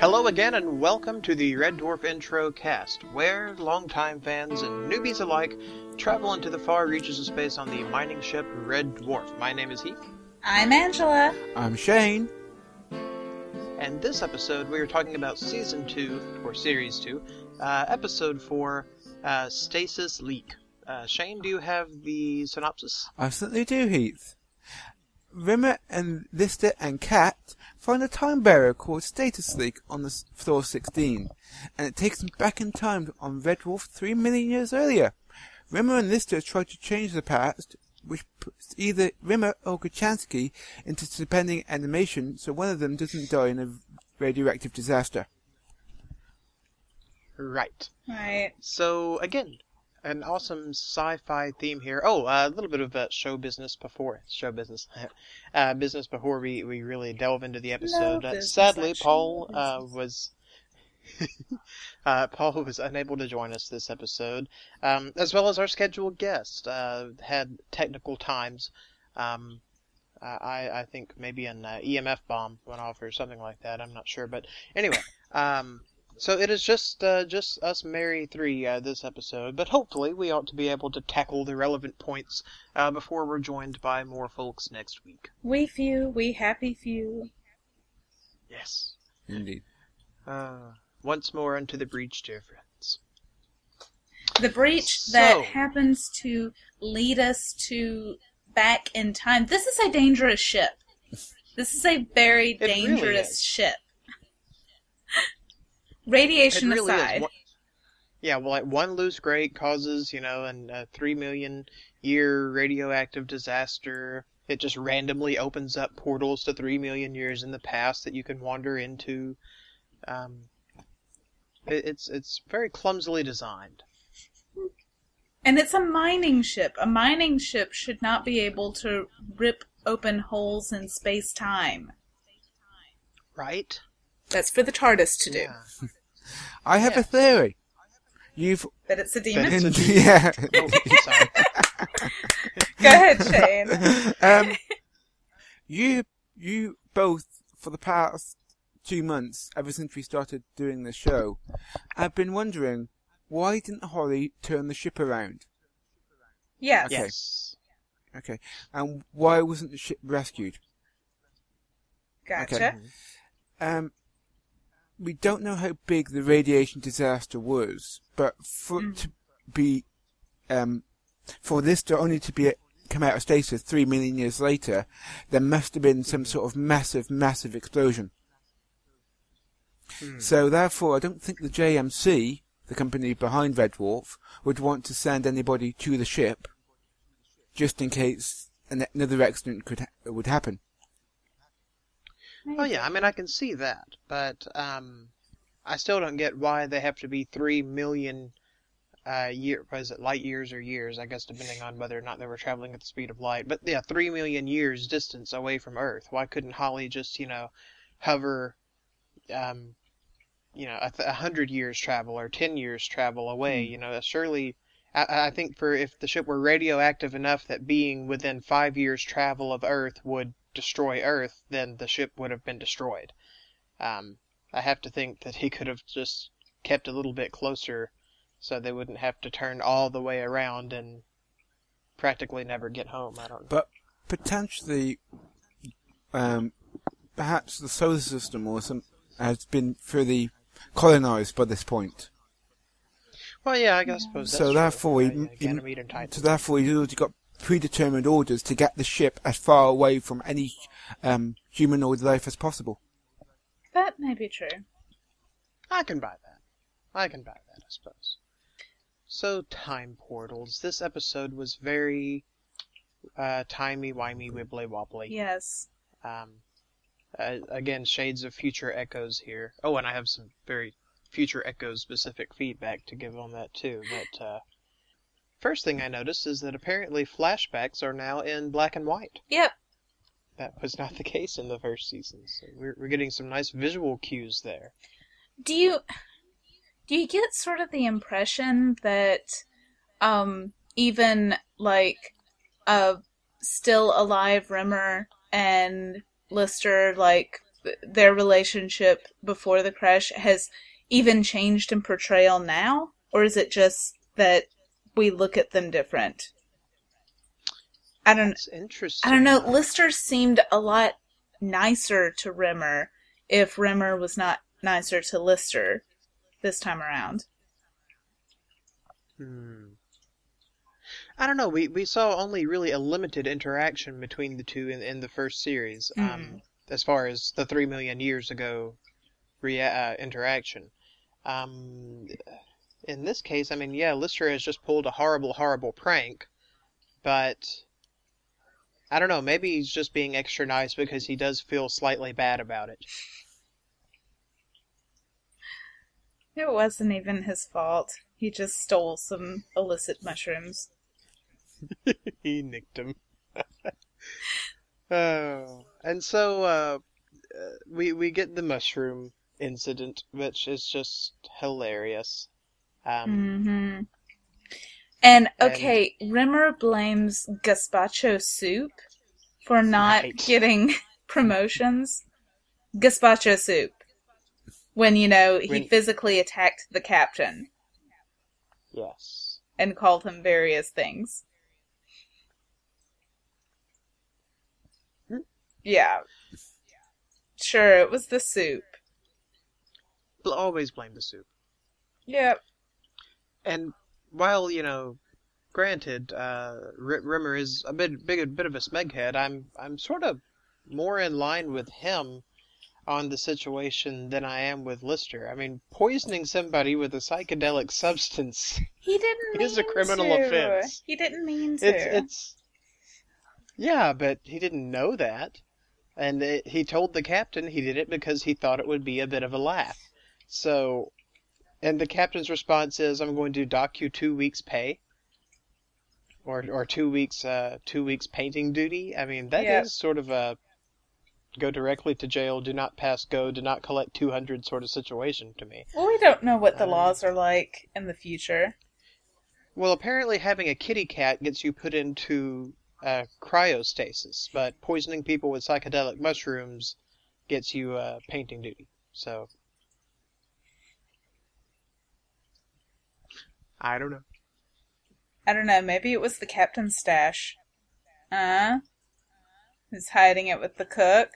Hello again, and welcome to the Red Dwarf Introcast, where longtime fans and newbies alike travel into the far reaches of space on the mining ship Red Dwarf. My name is Heath, I'm Angela. I'm Shane. and this episode we are talking about Season 2, or Series 2, uh, Episode 4, uh, Stasis Leak. Uh, Shane, do you have the synopsis? I certainly do, Heath. Rimmer and Lister and Cat find a time barrier called Stasis Leak on the floor 16, and it takes them back in time on Red Dwarf three million years earlier. Rimmer and Lister try to change the past, which puts either Rimmer or Kochanski into suspending animation so one of them doesn't die in a radioactive disaster. Right. Right. So, again, an awesome sci-fi theme here. Oh, uh, a little bit of uh, show business before show business, uh, business before we, we really delve into the episode. uh, sadly, Paul uh, was uh, Paul was unable to join us this episode, um, as well as our scheduled guest. Uh, had technical times. Um, I I think maybe an uh, EMF bomb went off or something like that. I'm not sure, but anyway. Um, so it is just uh, just us merry three uh, this episode, but hopefully we ought to be able to tackle the relevant points uh, before we're joined by more folks next week. We few, we happy few. Yes. Indeed. Uh, once more unto the breach, dear friends. The breach So- that happens to lead us to back in time. This is a dangerous ship. This is a very It really dangerous is. ship. Radiation really aside. One- Yeah, well, like one loose grate causes, you know, an a three million year radioactive disaster. It just randomly opens up portals to three million years in the past that you can wander into. Um, it, it's it's very clumsily designed. And it's a mining ship. A mining ship should not be able to rip open holes in space time. Right? That's for the TARDIS to do. Yeah. I have Yeah. a theory. You've But it's a demon. It's a yeah. Oh, sorry. Go ahead, Shane. um, you you both for the past two months, ever since we started doing the show, I've been wondering why didn't Holly turn the ship around? Yes. Okay. Yes. Okay, and why wasn't the ship rescued? Gotcha. Um, we don't know how big the radiation disaster was, but for it to be, um, for this to only to be come out of stasis three million years later, there must have been some sort of massive, massive explosion. So therefore, I don't think the JMC, the company behind Red Dwarf, would want to send anybody to the ship, just in case an- another accident could ha- would happen. Oh yeah, I mean I can see that, but um, I still don't get why they have to be three million uh year. What is it, light years or years? I guess depending on whether or not they were traveling at the speed of light. But yeah, three million years distance away from Earth. Why couldn't Holly just you know hover, um, you know, a, th- a hundred years travel or ten years travel away? You know, surely. I, I think for if the ship were radioactive enough that being within five years travel of Earth would destroy Earth, then the ship would have been destroyed. Um, I have to think that he could have just kept a little bit closer, so they wouldn't have to turn all the way around and practically never get home. I don't know. But potentially, um, perhaps the solar system or some has been fully colonized by this point. Well, yeah, I guess suppose that's so true. therefore, Yeah, he, yeah, he- Ganymede and Titan. so therefore, he's already got predetermined orders to get the ship as far away from any um, humanoid life as possible. That may be true. I can buy that. I can buy that, I suppose. So, time portals. This episode was very uh, timey wimey wibbly wobbly. Yes. Um, uh, again, shades of future echoes here. Oh, and I have some very future echo specific feedback to give on that too. But uh, first thing I noticed is that apparently flashbacks are now in black and white. Yep. That was not the case in the first season. So we're we're getting some nice visual cues there. Do you do you get sort of the impression that um even like a still alive Rimmer and Lister like their relationship before the crash has even changed in portrayal now, or is it just that we look at them different? I don't. It's interesting. I don't know. Lister seemed a lot nicer to Rimmer if Rimmer was not nicer to Lister this time around. Hmm. I don't know. We we saw only really a limited interaction between the two in in the first series. Um, Mhm. as far as the three million years ago, rea- uh, interaction. Um, in this case, I mean, yeah, Lister has just pulled a horrible, horrible prank, but I don't know. Maybe he's just being extra nice because he does feel slightly bad about it. It wasn't even his fault. He just stole some illicit mushrooms. he nicked him. oh, and so uh, uh, we we get the mushroom incident, which is just hilarious. Um, hmm And okay, Rimmer blames gazpacho soup for not Right. getting promotions. Gazpacho soup. When, you know, he When- physically attacked the captain yes. and called him various things. Hmm. Yeah. Sure, it was the soup. Bl- Always blame the soup. Yep. And while you know, granted, uh, R- Rimmer is a bit big, a bit of a smeghead. I'm I'm sort of more in line with him on the situation than I am with Lister. I mean, poisoning somebody with a psychedelic substance He didn't is a criminal to. offense. He didn't mean to. It's it's yeah, but he didn't know that, and it, he told the captain he did it because he thought it would be a bit of a laugh. So, and the captain's response is, "I'm going to dock you two weeks' pay." Or, or two weeks, uh, two weeks painting duty. I mean, that is Yeah. sort of a go directly to jail, do not pass go, do not collect two hundred sort of situation to me. Well, we don't know what the Um, laws are like in the future. Well, apparently having a kitty cat gets you put into uh, cryostasis, but poisoning people with psychedelic mushrooms gets you uh, painting duty. So I don't know. I don't know. Maybe it was the captain's stash. Uh, he's hiding it with the cook.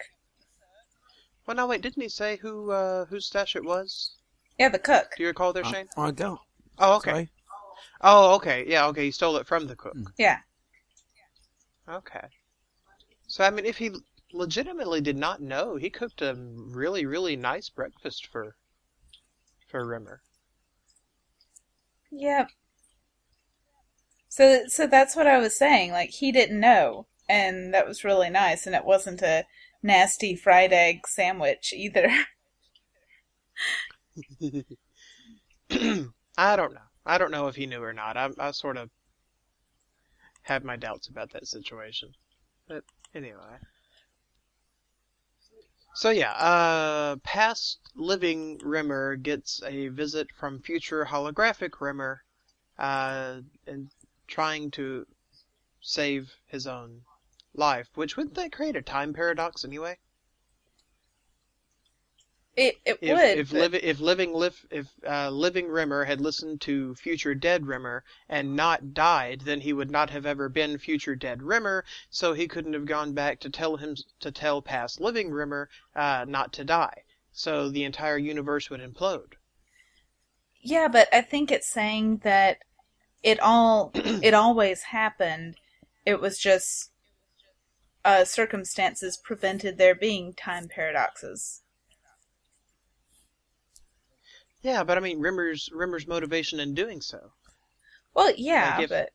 Well, no, wait, didn't he say who uh, whose stash it was? Yeah, the cook. Do you recall there, I, Shane? I don't. Oh, okay. Sorry. Oh, okay. Yeah, okay. He stole it from the cook. Yeah. Okay. So I mean, if he legitimately did not know, he cooked a really, really nice breakfast for for Rimmer. Yep. So, so that's what I was saying. Like he didn't know, and that was really nice. And it wasn't a nasty fried egg sandwich either. I don't know. I don't know if he knew or not. I, I sort of have my doubts about that situation. But anyway. So yeah, uh, past living Rimmer gets a visit from future holographic Rimmer, uh, and trying to save his own life. Which wouldn't that create a time paradox anyway? It it If would. if, if living liv- if uh, living Rimmer had listened to future dead Rimmer and not died, then he would not have ever been future dead Rimmer. So he couldn't have gone back to tell him to tell past living Rimmer uh, not to die. So the entire universe would implode. Yeah, but I think it's saying that it all it always happened. It was just uh, circumstances prevented there being time paradoxes. Yeah, but I mean Rimmer's Rimmer's motivation in doing so. Well, yeah, Like if- but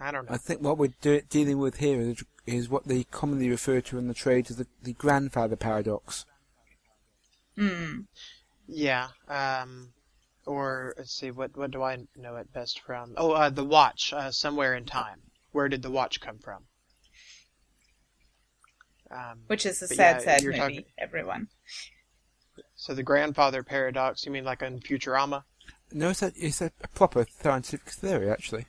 I don't know. I think what we're do- dealing with here is, is what they commonly refer to in the trade as the, the grandfather paradox. mm, Yeah. Um. Or let's see. What what do I know it best from? Oh, uh, the watch. Uh, somewhere in time. Where did the watch come from? Um, which is a sad, yeah, sad you're movie. talking- Everyone. So the grandfather paradox. You mean like in Futurama? No, it's a, it's a, a proper scientific theory, actually.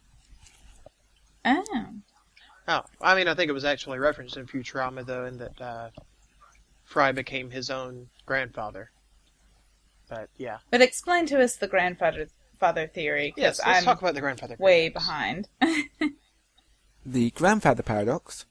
Oh, Oh, I mean, I think it was actually referenced in Futurama though, in that uh, Fry became his own grandfather. But yeah, But explain to us the grandfather father theory, yes. because Let's I'm talk about the grandfather. way behind. The grandfather paradox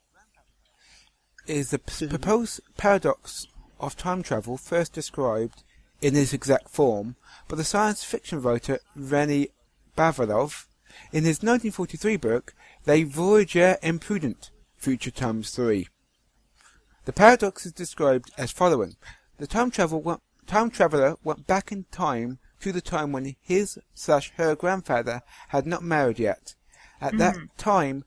is the p- Mhm. proposed paradox of time travel first described in its exact form by the science fiction writer Reni Bavarov in his 1943 book *The Voyageurs Imprudent, Future Times 3. The paradox is described as following. The time, travel went, time traveler went back in time to the time when his slash her grandfather had not married yet. At that mm-hmm. time,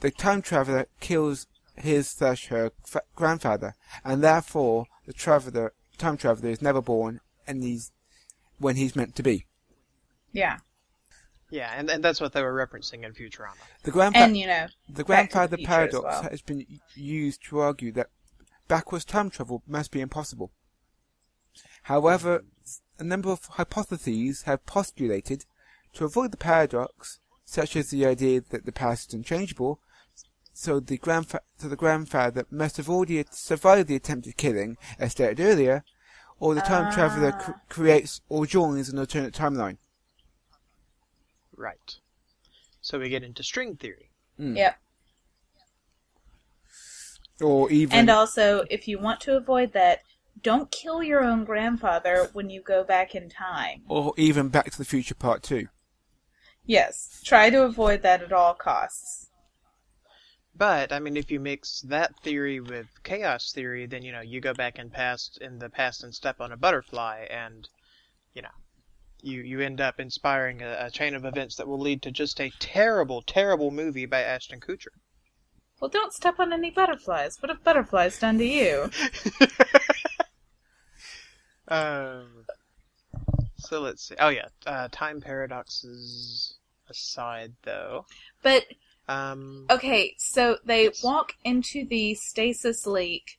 the time traveler kills his slash her fa- grandfather, and therefore the traveler time traveler is never born, and he's when he's meant to be. yeah. Yeah, and, and that's what they were referencing in Futurama. The grandfather, And, you know, the Back to the grandfather Future as paradox well. has been used to argue that backwards time travel must be impossible. However, a number of hypotheses have postulated to avoid the paradox, such as the idea that the past is unchangeable, so the, grandfa- so the grandfather must have already survived the attempted killing, as stated earlier, or the time traveler cr- creates or joins an alternate timeline. Right. So we get into string theory. Mm. yep. Or even And also, if you want to avoid that, don't kill your own grandfather when you go back in time. or even Back to the Future Part 2. Yes, try to avoid that at all costs. But I mean, if you mix that theory with chaos theory, then you know you go back in past in the past and step on a butterfly, and you know you you end up inspiring a, a chain of events that will lead to just a terrible, terrible movie by Ashton Kutcher. Well, don't step on any butterflies. What have butterflies done to you? Um. So let's see. Oh yeah, uh, time paradoxes aside, though. But Um. okay, so they Yes. walk into the stasis leak.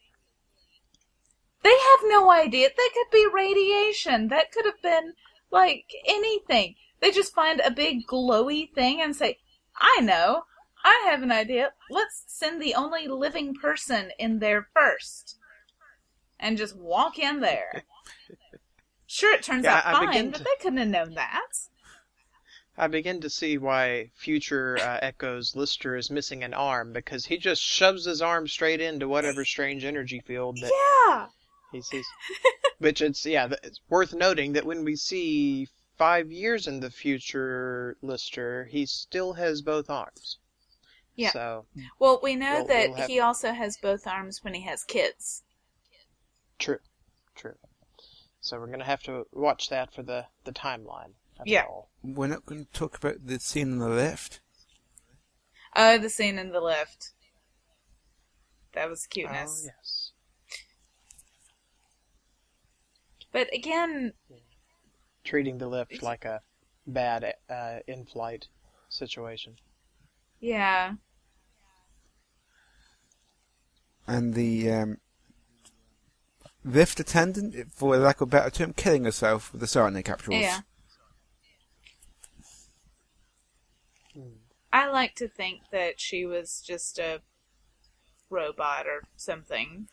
They have no idea. That could be radiation. That could have been like anything. They just find a big glowy thing and say, "I know. I have an idea. Let's send the only living person in there first, and just walk in there." Sure, it turns Yeah, out I fine, begin but they couldn't have known that. I begin to see why future uh, Echo's Lister is missing an arm because he just shoves his arm straight into whatever strange energy field that Yeah. he sees. Which it's yeah, it's worth noting that when we see five years in the future Lister, he still has both arms. Yeah. So Well, we know We'll- that we'll have- he also has both arms when he has kids. true, true. So we're gonna have to watch that for the the timeline. Of Yeah. All. We're not going to talk about the scene on the left. Oh, the scene in the lift. That was cuteness. Oh yes. But again, Treating the lift like a bad uh, in-flight situation. yeah. and the um, lift attendant, for lack of a better term, killing herself with the cyanide capsules. Yeah. Hmm. I like to think that she was just a robot or something.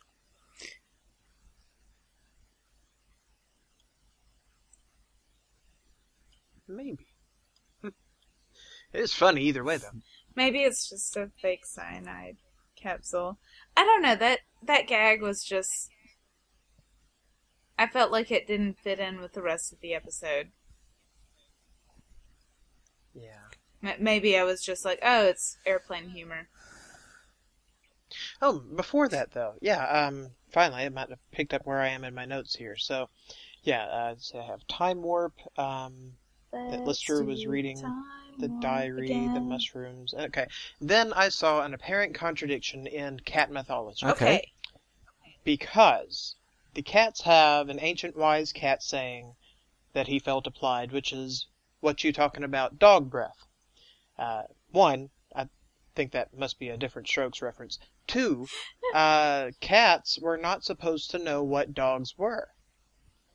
Maybe. it's funny either way, though. Maybe it's just a fake cyanide capsule. I don't know. That that gag was just I felt like it didn't fit in with the rest of the episode. Yeah. M- Maybe I was just like, "Oh, it's airplane humor." Oh, before that though, yeah. Um, finally, I might have picked up where I am in my notes here. So, yeah. Uh, so I have time warp. Um, that Lister was reading the diary, the mushrooms. Okay. Then I saw an apparent contradiction in cat mythology Okay. Okay. because the cats have an ancient wise cat saying that he felt applied, which is what you talking about, dog breath. Uh, one, I think that must be a Diff'rent Strokes reference. Two, uh, cats were not supposed to know what dogs were.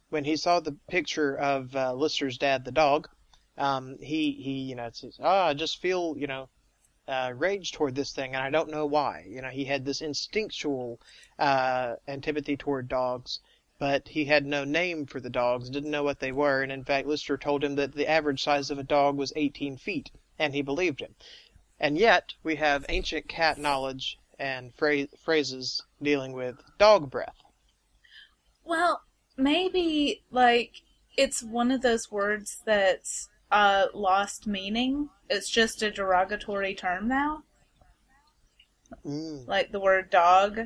When he saw the picture of uh, Lister's dad, the dog, um, he he you know says, "Ah, I just feel you know uh, rage toward this thing, and I don't know why. You know, he had this instinctual uh, antipathy toward dogs, but he had no name for the dogs, didn't know what they were, and in fact, Lister told him that the average size of a dog was 18 feet, and he believed him. And yet, we have ancient cat knowledge and phra- phrases dealing with dog breath. Well, maybe like it's one of those words that's uh, lost meaning. It's just a derogatory term now. Mm. Like the word dog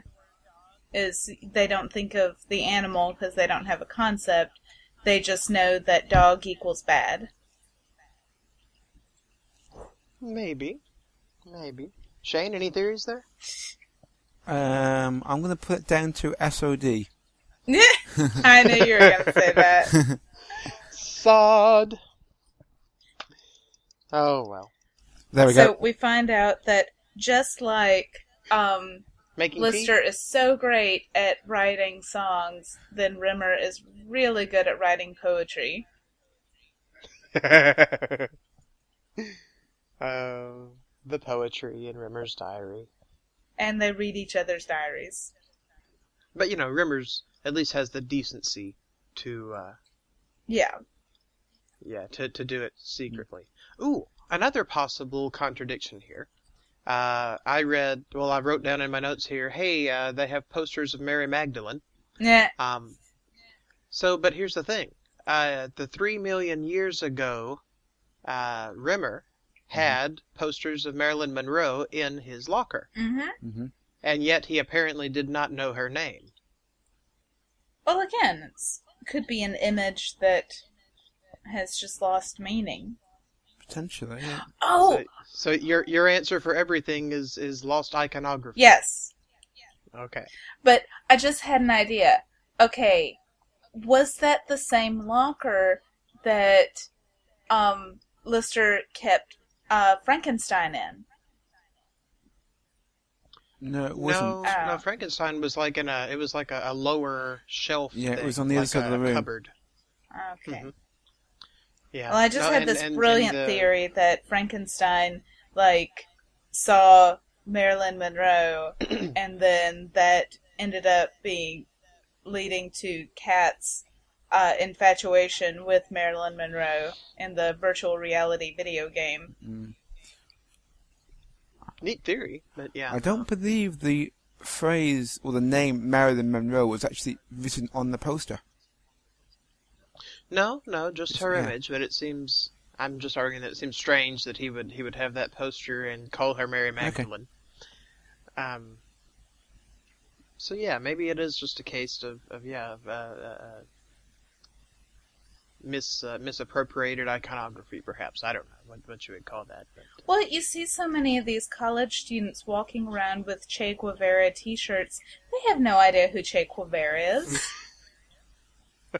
is they don't think of the animal because they don't have a concept. They just know that dog equals bad. Maybe. Maybe. Shane, any theories there? Um, I'm going to put it down to SOD. I knew you were going to say that. Sod. Oh well. There we so go. So we find out that just like um, Making Lister is so great at writing songs, then Rimmer is really good at writing poetry. tea. oh, the poetry in Rimmer's diary. And they read each other's diaries. But you know, Rimmer's at least has the decency to, uh, Yeah. yeah, to to do it secretly. Ooh, another possible contradiction here. Uh, I read, well, I wrote down in my notes here, hey, uh, they have posters of Mary Magdalene. Yeah. Um, so, but here's the thing. Uh, the three million years ago, uh, Rimmer had posters of Marilyn Monroe in his locker, Mm-hmm. hmm and yet he apparently did not know her name. Well, again, it could be an image that has just lost meaning. Potentially. Yeah. Oh, So, so your your answer for everything is is lost iconography. yes. Okay. But I just had an idea. Okay, was that the same locker that um, Lister kept uh, Frankenstein in? No, it wasn't. No, Oh. no. Frankenstein was like in a. It was like a, a lower shelf. Yeah, it was on the other like side of the room. Cupboard. Okay. Mhm. Yeah. Well, I just No, had and- this and- brilliant and, uh, theory that Frankenstein, like, saw Marilyn Monroe, and then that ended up being leading to Cat's uh, infatuation with Marilyn Monroe in the virtual reality video game. Mm. Neat theory, but yeah. I don't believe the phrase or the name Marilyn Monroe was actually written on the poster. No, no, just her Yeah. image. But it seems I'm just arguing that it seems strange that he would he would have that poster and call her Mary Magdalene. Um. So yeah, maybe it is just a case of, of yeah of, uh, uh, mis uh, misappropriated iconography, perhaps. I don't know what what you would call that. But, Well, you see so many of these college students walking around with Che Guevara t-shirts. They have no idea who Che Guevara is.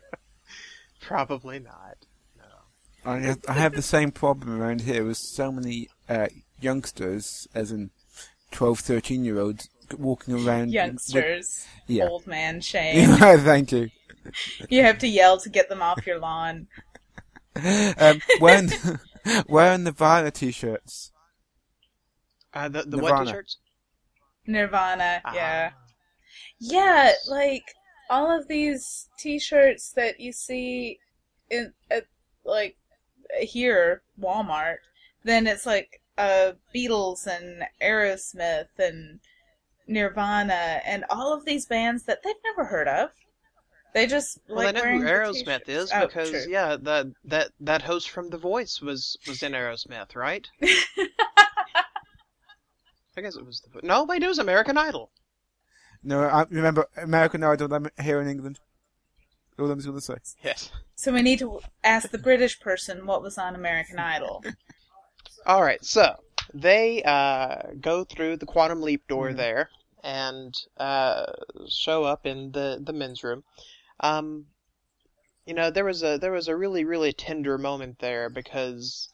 probably not. No. I have, I have the same problem around here with so many uh, youngsters, as in 12, 13 year olds, walking around. with- Youngsters. yeah. Old man Shane. Thank you. You have to yell to get them off your lawn. Um, wearing, wearing Nirvana t-shirts. Uh, the the what Nirvana. t-shirts? Nirvana, Ah. yeah. Yeah, like all of these t-shirts that you see in at like here Walmart, then it's like uh Beatles and Aerosmith and Nirvana and all of these bands that they've never heard of. They just Well, like I know wearing who the Aerosmith t-shirts. is Oh, because true. yeah, that that that host from The Voice was was in Aerosmith, right? I guess it was the no, wait, it was American Idol. No, I remember American Idol here in England. All I was going to say. Yes. So we need to ask the British person what was on American Idol. All right, so they uh, go through the quantum leap door there and uh, show up in the the men's room. Um, you know, there was a there was a really really tender moment there because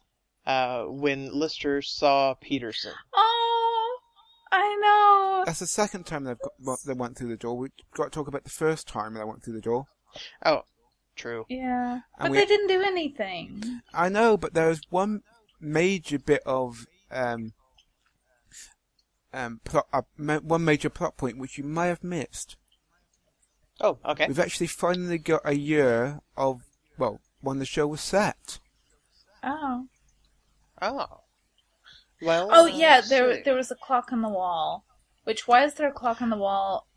uh, when Lister saw Peterson. Oh, I know. That's the second time they've got, well, they went through the door. We've got to talk about the first time they went through the door. Oh, true. Yeah, but we- they didn't do anything. I know, but there was one major bit of um, um, plot, uh, one major plot point which you may have missed. Oh, okay. We've actually finally got a year of well when the show was set. Oh. Oh. Well. Oh yeah, there see. there was a clock on the wall. Which why is there a clock on the wall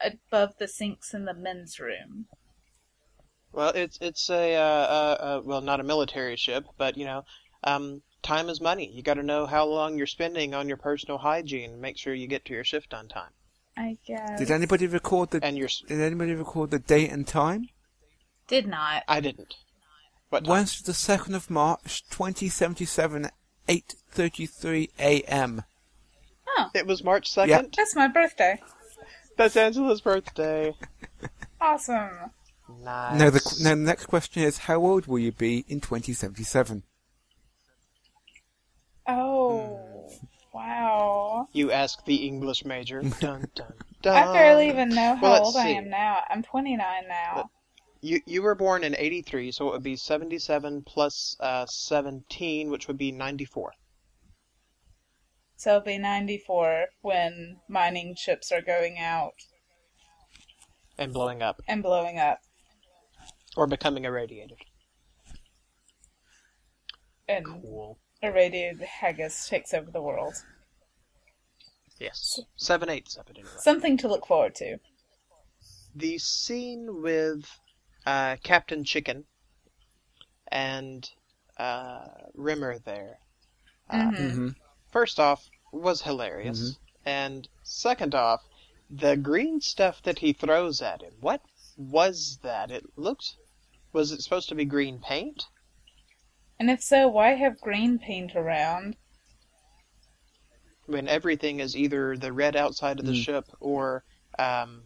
above the sinks in the men's room? Well, it's it's a uh, uh, uh, well, not a military ship, but you know, um, time is money. You got to know how long you're spending on your personal hygiene. Make sure you get to your shift on time. I guess. Did anybody record the And you're. s- Did anybody record the date and time? Did not. I didn't. What time? Wednesday, the second of March, twenty seventy seven, eight thirty three a.m. Oh, It was March second. That's my birthday. That's Angela's birthday. Awesome. Nice. Now the now the next question is, how old will you be in twenty seventy seven? Oh. Hmm. Wow. You ask the English major. Dun dun dun. I barely even know how well, let's old I am now. I'm 29 now. You you were born in '83, so it would be 77 plus uh, 17, which would be 94. So it'll be 94 when mining ships are going out And blowing up and blowing up. or becoming irradiated. And Cool. Irradiated haggis takes over the world. Yes. Seven eighths of it anyway. Something to look forward to. the scene with uh, Captain Chicken and uh, Rimmer there, uh, Mhm. Mm-hmm. first off, was hilarious. And second off, the green stuff that he throws at him. What was that? It looked. Was it supposed to be green paint? And if so, why have green paint around? When everything is either the red outside of the Mm. ship or um,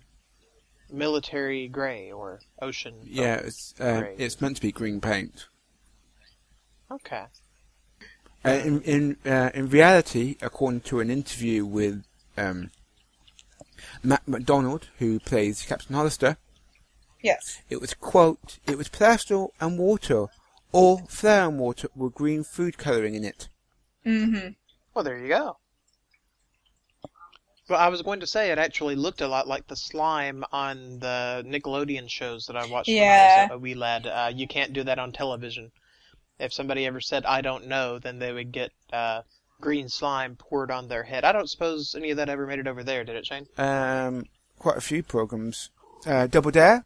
military gray or ocean. Yeah, it's uh, Great. it's meant to be green paint. Okay. Uh, in in uh, in reality, according to an interview with um, Mac McDonald, who plays Captain Hollister, Yes. it was quote, it was plaster and water, or flour and water with green food colouring in it. Mm-hmm. Well, there you go. Well, I was going to say it actually looked a lot like the slime on the Nickelodeon shows that I watched when I was a wee lad. Uh, you can't do that on television. If somebody ever said "I don't know," then they would get uh, green slime poured on their head. I don't suppose any of that ever made it over there, did it, Shane? Um, quite a few programs. Uh, Double Dare,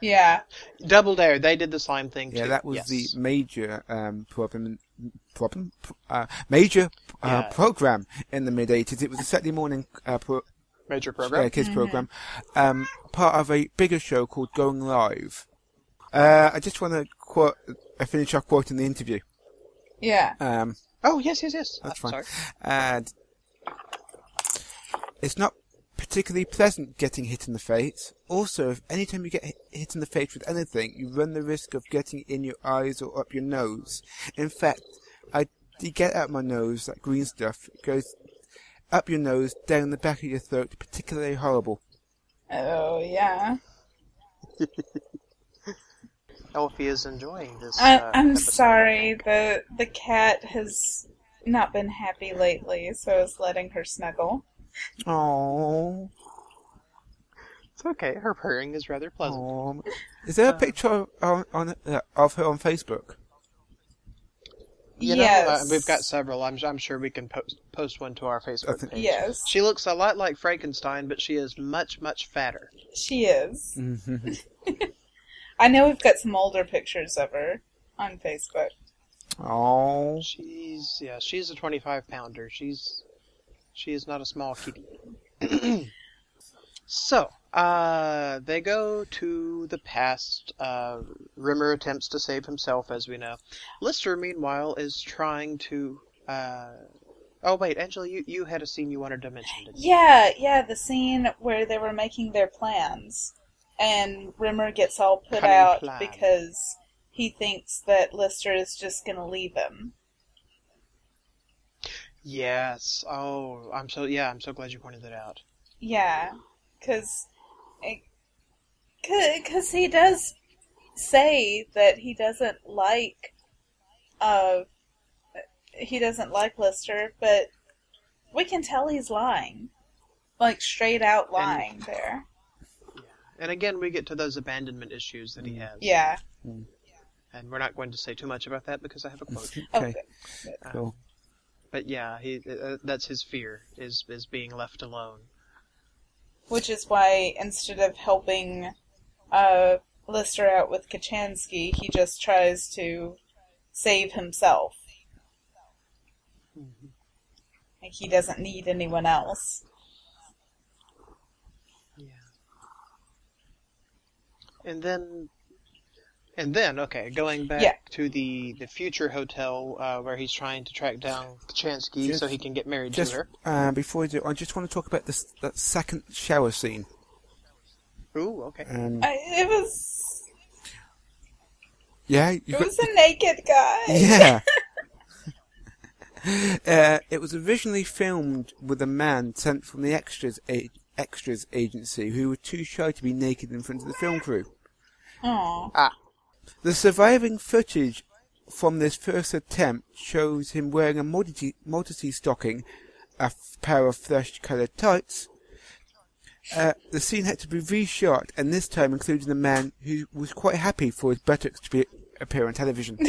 Yeah. Double Dare, they did the same thing yeah, too. that was yes. the major um, problem, problem, uh, major uh, Yeah. program in the mid '80s. It was a Saturday morning uh, pro- major uh, program. kids program, um, part of a bigger show called Going Live. Uh, I just want to quote, uh, finish quote in the interview. Yeah. Um, Oh yes, yes, yes. That's Uh, fine. Sorry. and it's not particularly pleasant getting hit in the face. Also, if any time you get hit- hit in the face with anything, you run the risk of getting in your eyes or up your nose. In fact, I you get out my nose, that green stuff, it goes up your nose, down the back of your throat, particularly horrible. Oh, yeah. Elfie is enjoying this. I, uh, I'm episode. sorry. The the cat has not been happy lately, so I was letting her snuggle. Oh, It's okay. Her purring is rather pleasant. Is there a picture on, on uh, of her on Facebook? You know, yes. uh, we've got several. I'm, I'm sure we can post post one to our Facebook think- page. Yes, She looks a lot like Frankenstein, but she is much, much fatter. she is. Mm-hmm. I know we've got some older pictures of her on Facebook. Oh, She's yeah, she's a 25 pounder. She's she is not a small kitty. so, uh, they go to the past. Uh, Rimmer attempts to save himself, as we know. Lister, meanwhile, is trying to. Uh, oh wait, Angela, you you had a scene you wanted to mention. Didn't you? Yeah, yeah, the scene where they were making their plans, and Rimmer gets all put Cunning out plan. because he thinks that Lister is just gonna leave him. Yes. Oh, I'm so yeah. I'm so glad you pointed that out. Yeah, because because he does say that he doesn't like uh he doesn't like Lister, but We can tell he's lying. Like, straight out lying there. Yeah. And again, we get to those abandonment issues that he has. Yeah. And we're not going to say too much about that because I have a quote. Okay, Okay. cool. But yeah, he uh, that's his fear is is being left alone. Which is why instead of helping uh, Lister out with Kochanski, he just tries to save himself. Like he doesn't need anyone else. Yeah. And then, and then, okay, going back Yeah. to the the future hotel uh, where he's trying to track down Kochanski Just- so he can get married Just to her. uh, before we do, I just want to talk about this that second shower scene. Ooh, okay. Um, I, it was yeah, you it got, was a naked guy. yeah. uh, it was originally filmed with a man sent from the extras a- extras agency who were too shy to be naked in front of the film crew. Aw. Ah, The surviving footage from this first attempt shows him wearing a modesty, modesty stocking, a f- pair of flesh-coloured tights. Uh, the scene had to be reshot, and this time including a man who was quite happy for his buttocks to be, appear on television.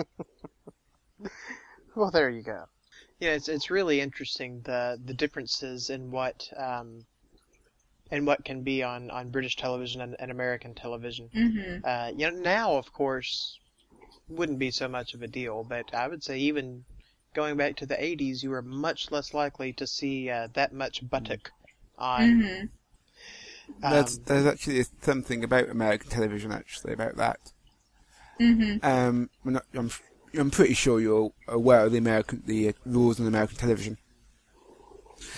well, there you go. Yeah, it's it's really interesting the the differences in what um, and what can be on, on British television and, and American television. Mm-hmm. Uh, you know, now of course wouldn't be so much of a deal, but I would say even going back to the 80s, you were much less likely to see uh, that much buttock on. Mm-hmm. That's, um, there's actually something about American television, actually, about that. Mm-hmm. Um, we're not, I'm, I'm pretty sure you're aware of the American the uh, rules on American television.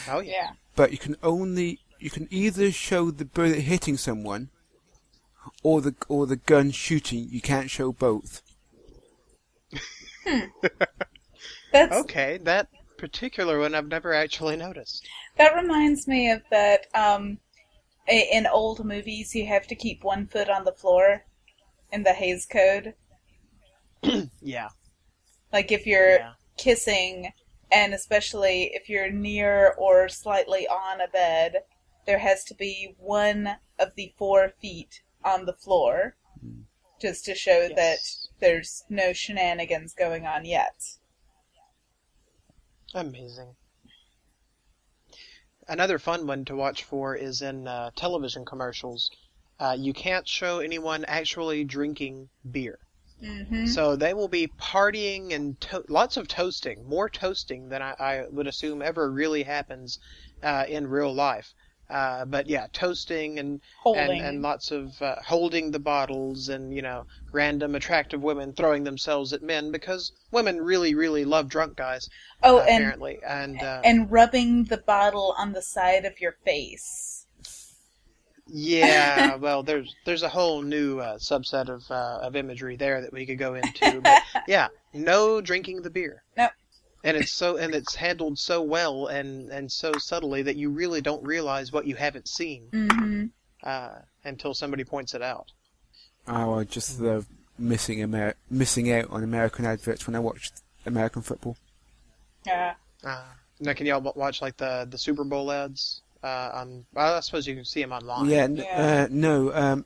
oh yeah. Yeah. but you can only you can either show the bullet hitting someone or the or the gun shooting. You can't show both. That's Okay, that particular one I've never actually noticed. That reminds me of that. Um, in old movies, you have to keep one foot on the floor in the Hays Code. Yeah. Like if you're Yeah. kissing, and especially if you're near or slightly on a bed, there has to be one of the four feet on the floor, just to show Yes. that there's no shenanigans going on yet. Amazing. Another fun one to watch for is in uh, television commercials. Uh, you can't show anyone actually drinking beer. Mm-hmm. So they will be partying and to- lots of toasting, more toasting than I, I would assume ever really happens uh, in real life. Uh, but yeah, toasting and and, and lots of uh, holding the bottles and you know random attractive women throwing themselves at men because women really really love drunk guys oh, uh, and apparently and uh, and rubbing the bottle on the side of your face. Yeah, well, there's there's a whole new uh, subset of uh, of imagery there that we could go into. But yeah, no drinking the beer. No. And it's so and it's handled so well and and so subtly that you really don't realize what you haven't seen Mm-hmm. uh, until somebody points it out. Oh, I just love missing Amer- missing out on American adverts when I watched American football. Yeah. Uh, now, can y'all watch like the the Super Bowl ads? Uh, on well, I suppose you can see them online. Yeah, n- Yeah. Uh, no. Um,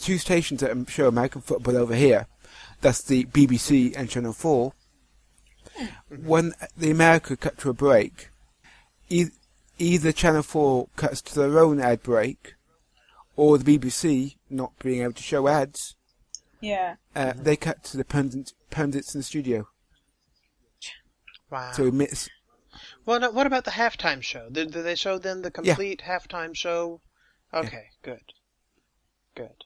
two stations that um, show American football over here. That's the BBC and Channel Four. When the America cut to a break, e- either Channel Four cuts to their own ad break, or the BBC not being able to show ads. Yeah. Uh, They cut to the pundit, pundits in the studio. Wow. So we miss. Well, no, what about the halftime show? Did, did they show then the complete halftime show? Okay, good. Good.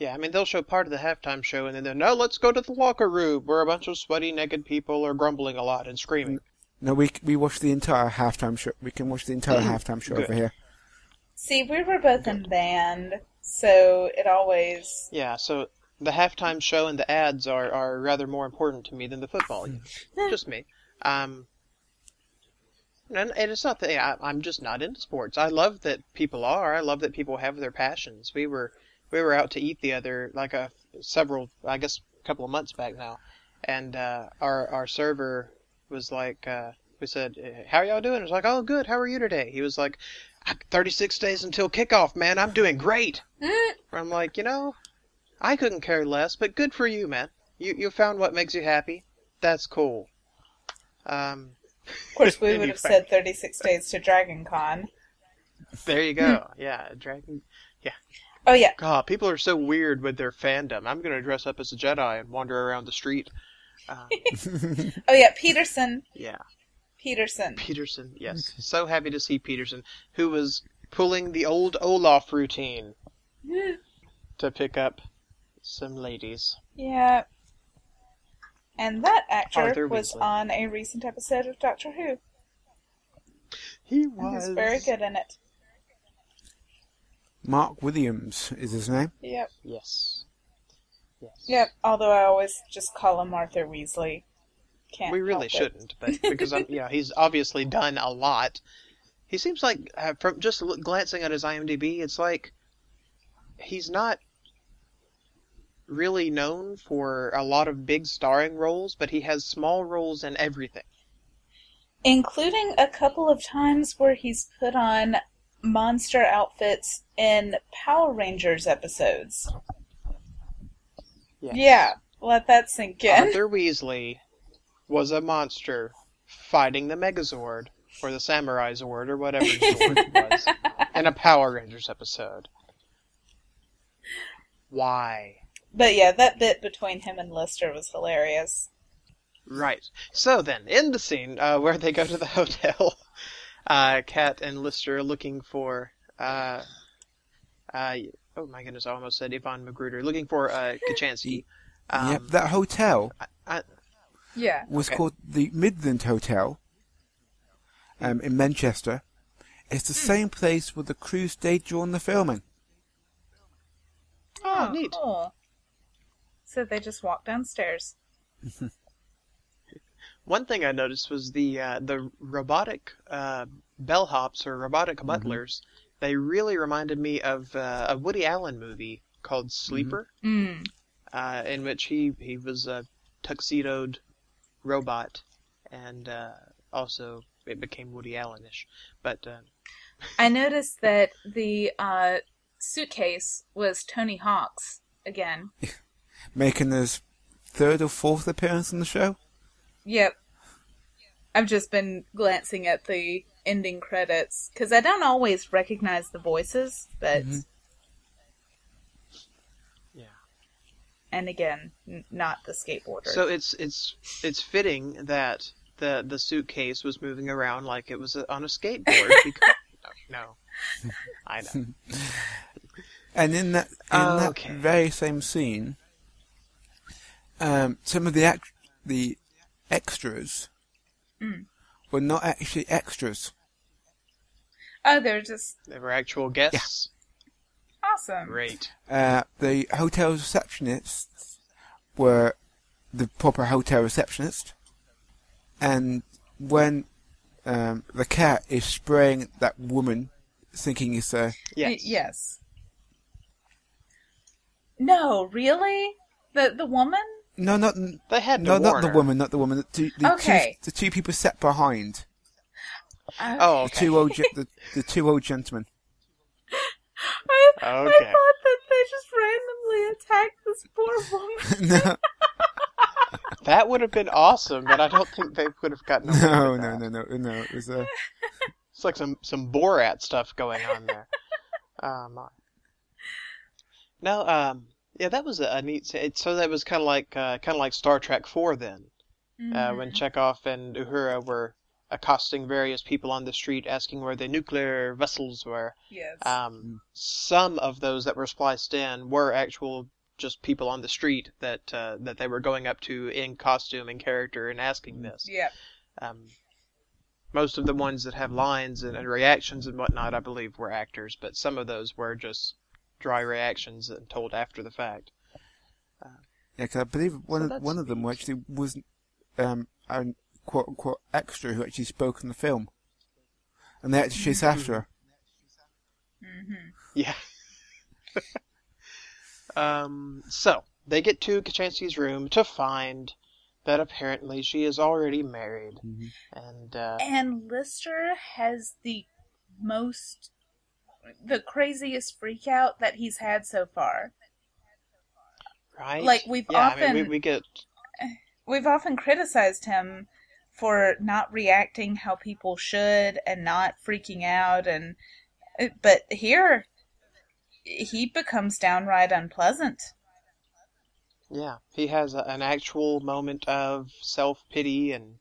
Yeah, I mean, they'll show part of the halftime show and then they'll, no, let's go to the locker room where a bunch of sweaty, naked people are grumbling a lot and screaming. Mm. No, we we watched the entire halftime show. We can watch the entire mm. halftime show Good. over here. See, we were both in band, so it always. Yeah, so the halftime show and the ads are, are rather more important to me than the football. Hmm. just me. Um, and, and it's not that I, I'm just not into sports. I love that people are. I love that people have their passions. We were we were out to eat the other like a several I guess a couple of months back now, and uh, our our server was like, uh, we said, "Eh, "How y'all doing?" It was like, "Oh, good. How are you today?" He was like, "I- "36 days until kickoff, man. I'm doing great." I'm like, you know, I couldn't care less, but good for you, man. You you found what makes you happy. That's cool. Um, Of course, we would have said 36 days to Dragon Con. there you go. yeah, dragon. Oh, yeah. God, people are so weird with their fandom. I'm gonna dress up as a Jedi and wander around the street. Uh, Oh, yeah. Petersen. yeah, Petersen. Petersen. Yes, so happy to see Petersen, who was pulling the old Olaf routine to pick up some ladies. Yeah. And that actor Arthur was Weasley. on a recent episode of Doctor Who. He And was he's very good in it. Mark Williams is his name. Yep. Yes. Yes. Yep. Although I always just call him Arthur Weasley. Can't we really shouldn't, but because I'm, yeah, he's obviously done a lot. He seems like uh, from just look, glancing at his IMDb, it's like he's not really known for a lot of big starring roles, but he has small roles in everything. Including a couple of times where he's put on monster outfits in Power Rangers episodes. Yes. Yeah. Let that sink in. Arthur Weasley was a monster fighting the Megazord or the Samurai Zord or whatever Zord was in a Power Rangers episode. Why? But yeah, that bit between him and Lister was hilarious. Right. So then, in the scene uh, where they go to the hotel, uh, Cat and Lister are looking for. Uh, uh, oh my goodness! I almost said Yvonne McGruder. Looking for uh, Kochanski. Um, yep, that hotel I, Yeah. was Okay. called the Midland Hotel um, in Manchester. It's the same place where the crew stayed during the filming. oh, neat. Cool. So they just walked downstairs. One thing I noticed was the uh, the robotic uh, bellhops or robotic butlers. They really reminded me of uh, a Woody Allen movie called Sleeper, Mm. uh, in which he he was a tuxedoed robot, and uh, also it became Woody Allenish. But uh, I noticed that the uh, suitcase was Tony Hawk's again. Making his third or fourth appearance on the show. Yep. I've just been glancing at the ending credits because I don't always recognize the voices, but. Mhm. Yeah. And again, n- not the skateboarder. so it's it's it's fitting that the the suitcase was moving around like it was on a skateboard. because, no, no, I know. And in that in Okay. that very same scene, um, some of the act- the extras Mm. were not actually extras. oh, they were just They were actual guests. awesome. Great. Uh, the hotel receptionists were the proper hotel receptionist, and when um, the cat is spraying that woman, thinking it's a Yes. Y- yes. No, really? The the woman? No, not They had to no, not warn the her. woman, not the woman. The two, the Okay. two, the two people sat behind. I, Oh, The two old, ge- the, the two old gentlemen. I, I thought that they just randomly attacked this poor woman. no, That would have been awesome, but I don't think they would have gotten away no, no, no, no, no. It was uh, It's like some some Borat stuff going on there. um, no, um, yeah, that was a, a neat. It, so that was kind of like uh, kind of like Star Trek Four then, uh, when Chekhov and Uhura were accosting various people on the street, asking where the nuclear vessels were. yes. Um, some of those that were spliced in were actual just people on the street that uh, that they were going up to in costume and character and asking this. yep. Um, most of the ones that have lines and, and reactions and whatnot, I believe, were actors, but some of those were just dry reactions and told after the fact. Yeah, because I believe one So of one of them actually was um, a quote unquote extra who actually spoke in the film, and they had to chase after her. Mm-hmm. Yeah. um, so they get to Kochanski's room to find that apparently she is already married, Mhm. and uh, And Lister has the most, the craziest freak out that he's had so far. right, like, we've yeah, I mean, we, often- we get We've often criticized him for not reacting how people should and not freaking out and but here he becomes downright unpleasant. Yeah, he has a, an actual moment of self pity and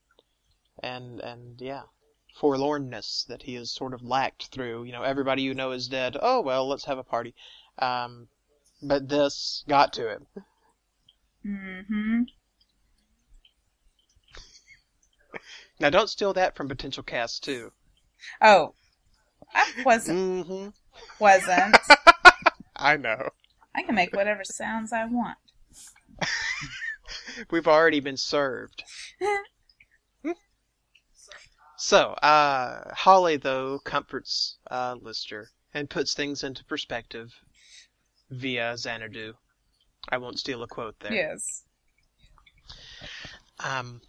and and yeah, forlornness that he has sort of lacked through. You know, everybody you know is dead. Oh well, let's have a party. Um, but this got to him. Mhm. Now, don't steal that from potential cast too. Oh. I wasn't Mm-hmm. wasn't. I know. I can make whatever sounds I want. We've already been served. so, uh, Holly, though, comforts uh, Lister and puts things into perspective via Xanadu. I won't steal a quote there. Yes. Um,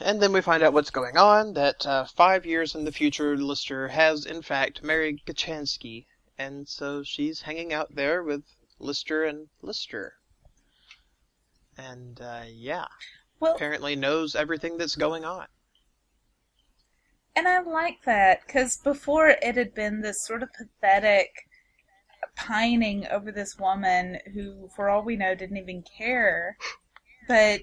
and then we find out what's going on, that uh, five years in the future, Lister has, in fact, married Kochanski, and so she's hanging out there with Lister and Lister. And, uh, yeah, Well, apparently knows everything that's going on. And I like that because before it had been this sort of pathetic pining over this woman who, for all we know, didn't even care. But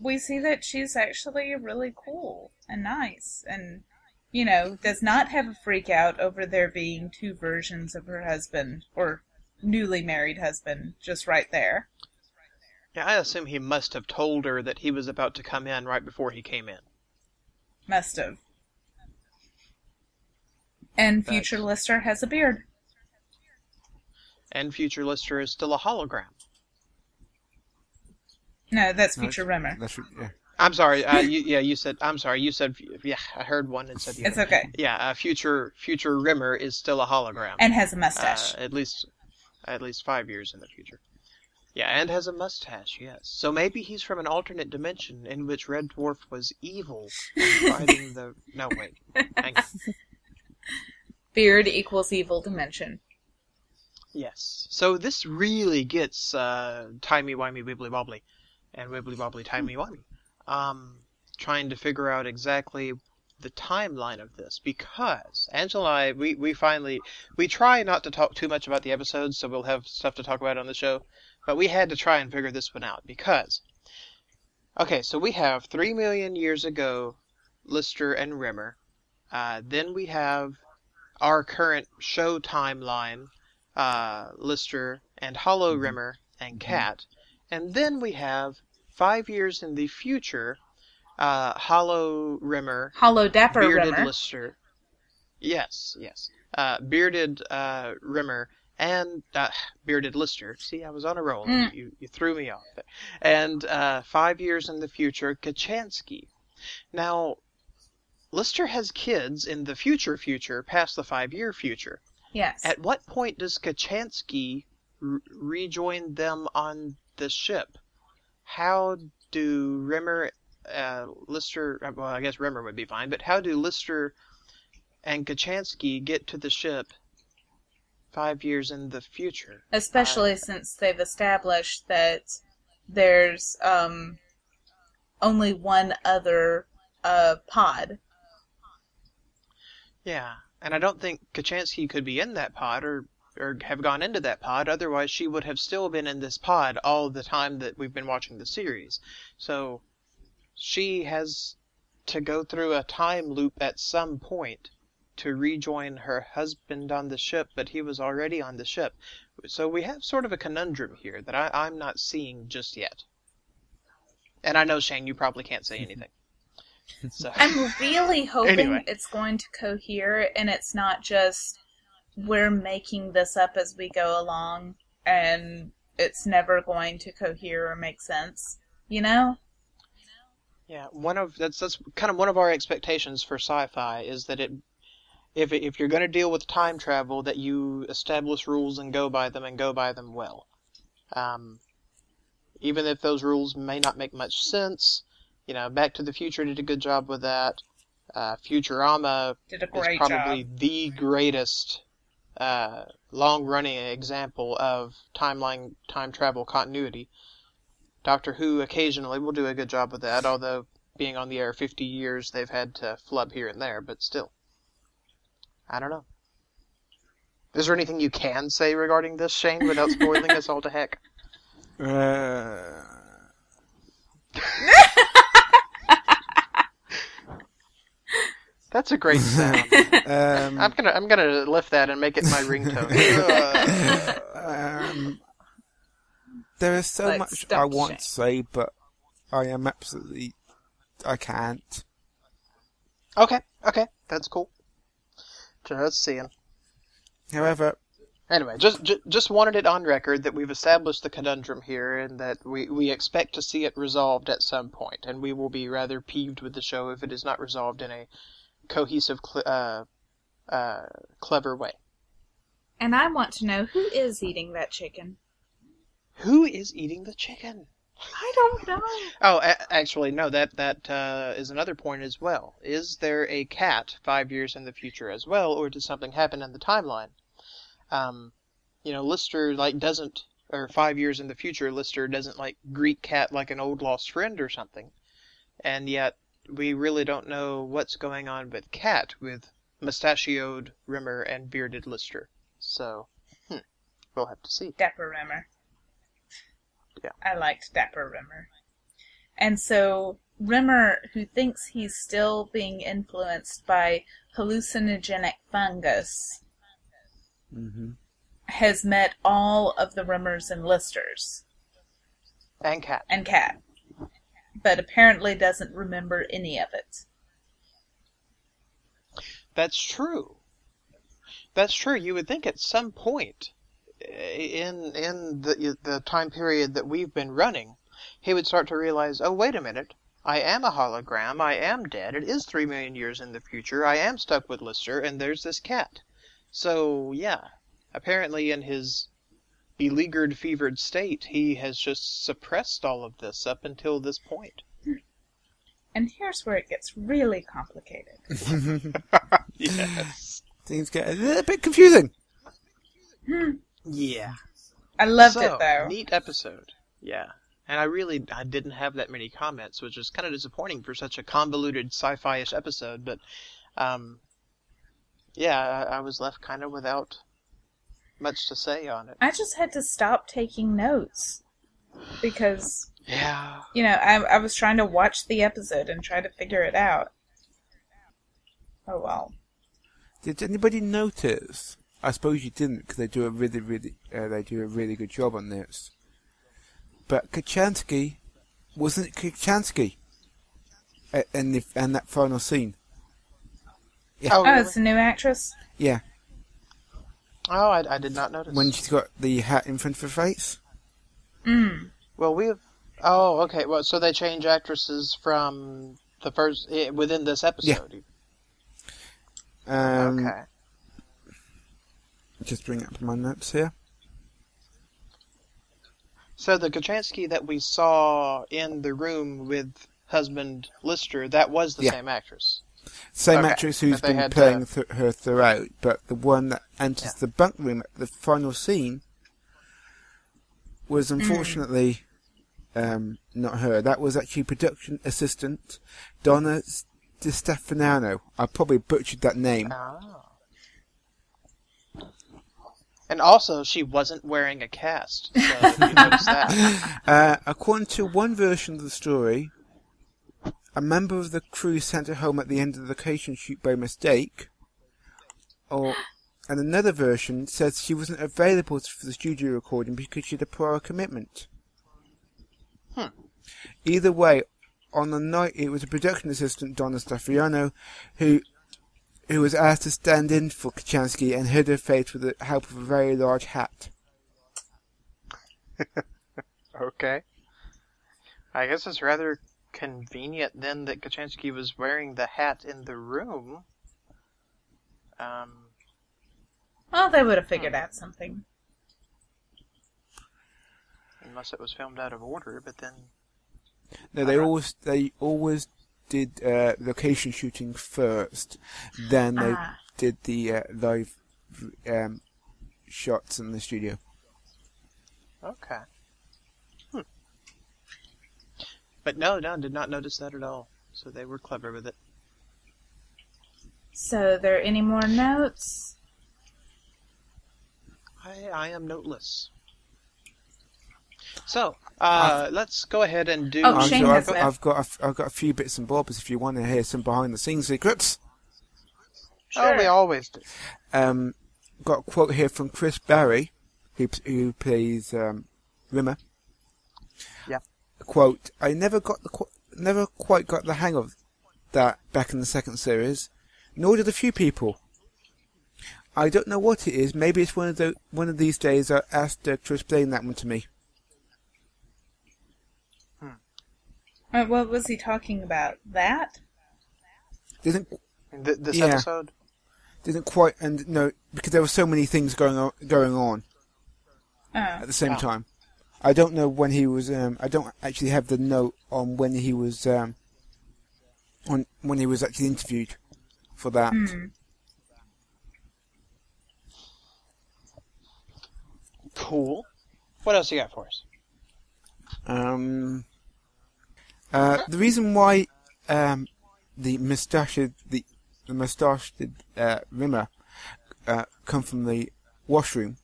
we see that she's actually really cool and nice and, you know, does not have a freak out over there being two versions of her husband or newly married husband just right there. Yeah, I assume he must have told her that he was about to come in right before he came in. Must have. And But- future Lister has a beard. And future Lister is still a hologram. No, that's No, future Rimmer. That's, yeah. I'm sorry. Uh, you, yeah, you said. I'm sorry. You said. Yeah, I heard one and said the It's other. okay. Yeah, uh, future future Rimmer is still a hologram. And has a mustache. Uh, at least, at least five years in the future. Yeah, and has a mustache. Yes. So maybe he's from an alternate dimension in which Red Dwarf was evil, fighting the. No, wait. Hang on. Beard equals evil dimension. Yes. So this really gets uh, timey wimey wibbly wobbly, and wibbly wobbly timey wimey. Um, trying to figure out exactly the timeline of this because Angela and I we, we finally we try not to talk too much about the episodes so we'll have stuff to talk about on the show, but we had to try and figure this one out because okay so we have three million years ago Lister and Rimmer, uh, then we have our current show timeline uh, Lister and Hollow Rimmer and Cat, and then we have five years in the future, uh, Hollow Rimmer, Hollow Dapper bearded Rimmer. Lister. Yes, yes. Uh, bearded uh, Rimmer and uh, bearded Lister. See, I was on a roll. Mm. You you threw me off. There. And uh, five years in the future, Kochanski. Now, Lister has kids in the future future, past the five year future. Yes. At what point does Kochanski r- rejoin them on the ship? How do Rimmer, uh, Lister, uh, well, I guess Rimmer would be fine, but how do Lister and Kochanski get to the ship five years in the future? Especially since they've established that there's um, only one other uh, pod. Yeah, and I don't think Kochanski could be in that pod or or have gone into that pod. Otherwise, she would have still been in this pod all the time that we've been watching the series. So she has to go through a time loop at some point to rejoin her husband on the ship, but he was already on the ship. So we have sort of a conundrum here that I, I'm not seeing just yet. And I know Shane, you probably can't say anything. So I'm really hoping Anyway. it's going to cohere and it's not just we're making this up as we go along and it's never going to cohere or make sense. You know? Yeah, one of that's that's kind of one of our expectations for sci-fi is that it if if you're going to deal with time travel that you establish rules and go by them and go by them well. Um, even if those rules may not make much sense, you know, Back to the Future did a good job with that. Uh, Futurama Did a is probably job. the greatest uh, long-running example of timeline time travel continuity. Doctor Who occasionally will do a good job with that, although being on the air 50 years, they've had to flub here and there, but still. I don't know. Is there anything you can say regarding this, Shane, without spoiling us all to heck? Uh, That's a great sound. um, I'm gonna I'm gonna lift that and make it my ringtone. um, there is so Like much I want shame. to say, but I am absolutely. I can't. okay, okay, that's cool. Just seeing. However, Anyway, just, just just wanted it on record that we've established the conundrum here, and that we we expect to see it resolved at some point, and we will be rather peeved with the show if it is not resolved in a cohesive, cl- uh, uh, clever way. And I want to know who is eating that chicken. Who is eating the chicken? I don't know. Oh, a- actually, no. That that uh, is another point as well. Is there a cat five years in the future as well, or did something happen in the timeline? Um, you know, Lister like doesn't, or five years in the future, Lister doesn't like greet Cat like an old lost friend or something, and yet we really don't know what's going on with Cat with mustachioed Rimmer and bearded Lister. So, hmm, we'll have to see. Dapper Rimmer. Yeah. I liked Dapper Rimmer. And so Rimmer, who thinks he's still being influenced by hallucinogenic fungus, hmm has met all of the Rimmers and Listers And Cat. and Cat, but apparently doesn't remember any of it. That's true. That's true. You would think at some point eh, in in the the time period that we've been running, he would start to realize, oh wait a minute, I am a hologram. I am dead. It is three million years in the future. I am stuck with Lister, and there's this cat. So yeah, apparently in his beleaguered, fevered state, he has just suppressed all of this up until this point. And here's where it gets really complicated. Yes. things get a little bit confusing. Yeah. I loved so, it though. Neat episode. Yeah. And I really I didn't have that many comments, which is kind of disappointing for such a convoluted sci-fi-ish episode. But, um, yeah, I, I was left kind of without much to say on it. I just had to stop taking notes because Yeah. you know I, I was trying to watch the episode and try to figure it out. Oh well. Did anybody notice? I suppose you didn't, because they do a really, really, uh, they do a really good job on this. But Kochanski wasn't Kochanski in the in that final scene. Yeah. Oh, Oh, it's a new actress. Yeah, oh I, I did not notice. when she's got the hat in front of her face. Mm. Well, we have. Oh, okay. Well, so they change actresses from the first eh, within this episode. Um, okay. Just bring up my notes here. So the Kochanski that we saw in the room with husband Lister, that was the Yeah. same actress. Same Okay, actress who's been had, playing uh, th- her throughout, but the one that enters Yeah. the bunk room at the final scene was Hmm. unfortunately um, not her. That was actually production assistant Donna Di Stefano. I probably butchered that name. Oh. And also, she wasn't wearing a cast. So you notice that. Uh, according to one version of the story, a member of the crew sent her home at the end of the location shoot by mistake, or and another version says she wasn't available for the studio recording because she had a prior commitment. Hmm. Either way, on the night it was a production assistant Donna Stefano who who was asked to stand in for Kochanski and hid her face with the help of a very large hat. Okay. I guess it's rather convenient then that Kochanski was wearing the hat in the room. Um, Well, they would have figured out something. unless it was filmed out of order, but then No, they always they always did uh, location shooting first, then they Ah. did the uh, live um, shots in the studio. Okay. Hmm. But no, no, did not notice that at all. So they were clever with it. So, there any more notes? I, I am noteless. So, uh, let's go ahead and do. Oh, Shane so has I've, that. I've got a f- I've got a few bits and bobs if you want to hear some behind the scenes secrets. Oh, we always do. Um, got a quote here from Chris Barrie, who who plays um, Rimmer. Yeah. Quote: I never got the qu- never quite got the hang of that back in the second series, nor did a few people. I don't know what it is. Maybe it's one of the one of these days. I asked her to explain that one to me. Uh, what was he talking about? That? Didn't Th- this Yeah. episode. didn't quite and no because there were so many things going on going on Oh. at the same Wow. time. I don't know when he was. Um, I don't actually have the note on when he was. Um, on when he was actually interviewed for that. Hmm. Cool. What else you got for us? Um, uh, the reason why um, the moustache, the the mustached uh, Rimmer uh, come from the washroom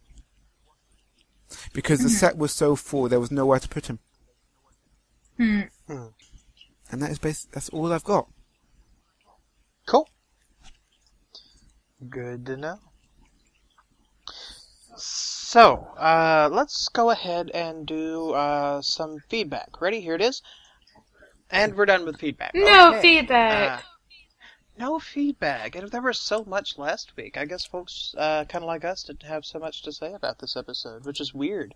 because the set was so full there was nowhere to put him, Hmm. and that is bas- that's all I've got. Cool. Good to know. So, uh, let's go ahead and do uh, some feedback. Ready? Here it is. And we're done with feedback. No Okay. feedback. Uh, no feedback. And there was so much last week. I guess folks, uh, kind of like us, didn't have so much to say about this episode, which is weird.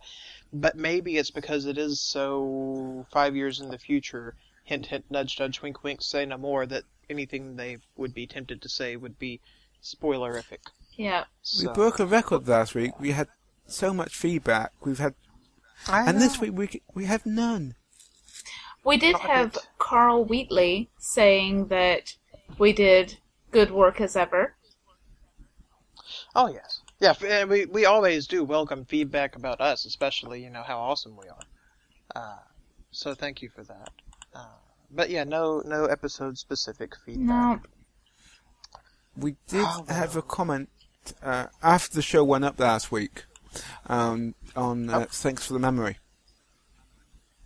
But maybe it's because it is so five years in the future. Hint, hint, nudge, nudge, wink, wink. Say no more. That anything they would be tempted to say would be spoilerific. yeah. We broke a record last week. We had so much feedback. We've had, I and this week we we have none. We did Not have it. Carl Wheatley saying that we did good work as ever. Oh yes, yeah. And we we always do welcome feedback about us, especially you know how awesome we are. Uh, so thank you for that. Uh, but yeah, no no episode specific feedback. No. We did Oh, have a comment uh, after the show went up last week um, on uh, Oh. thanks for the memory